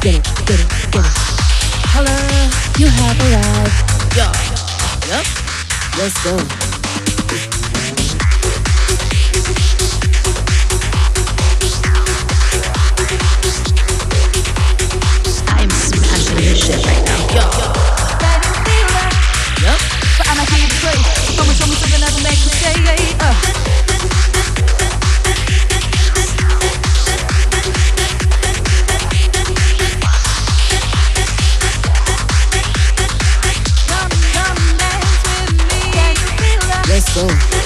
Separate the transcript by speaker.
Speaker 1: get it, get it, get it.
Speaker 2: Hello, you have arrived. Yeah. Yep.
Speaker 1: Let's go. Go.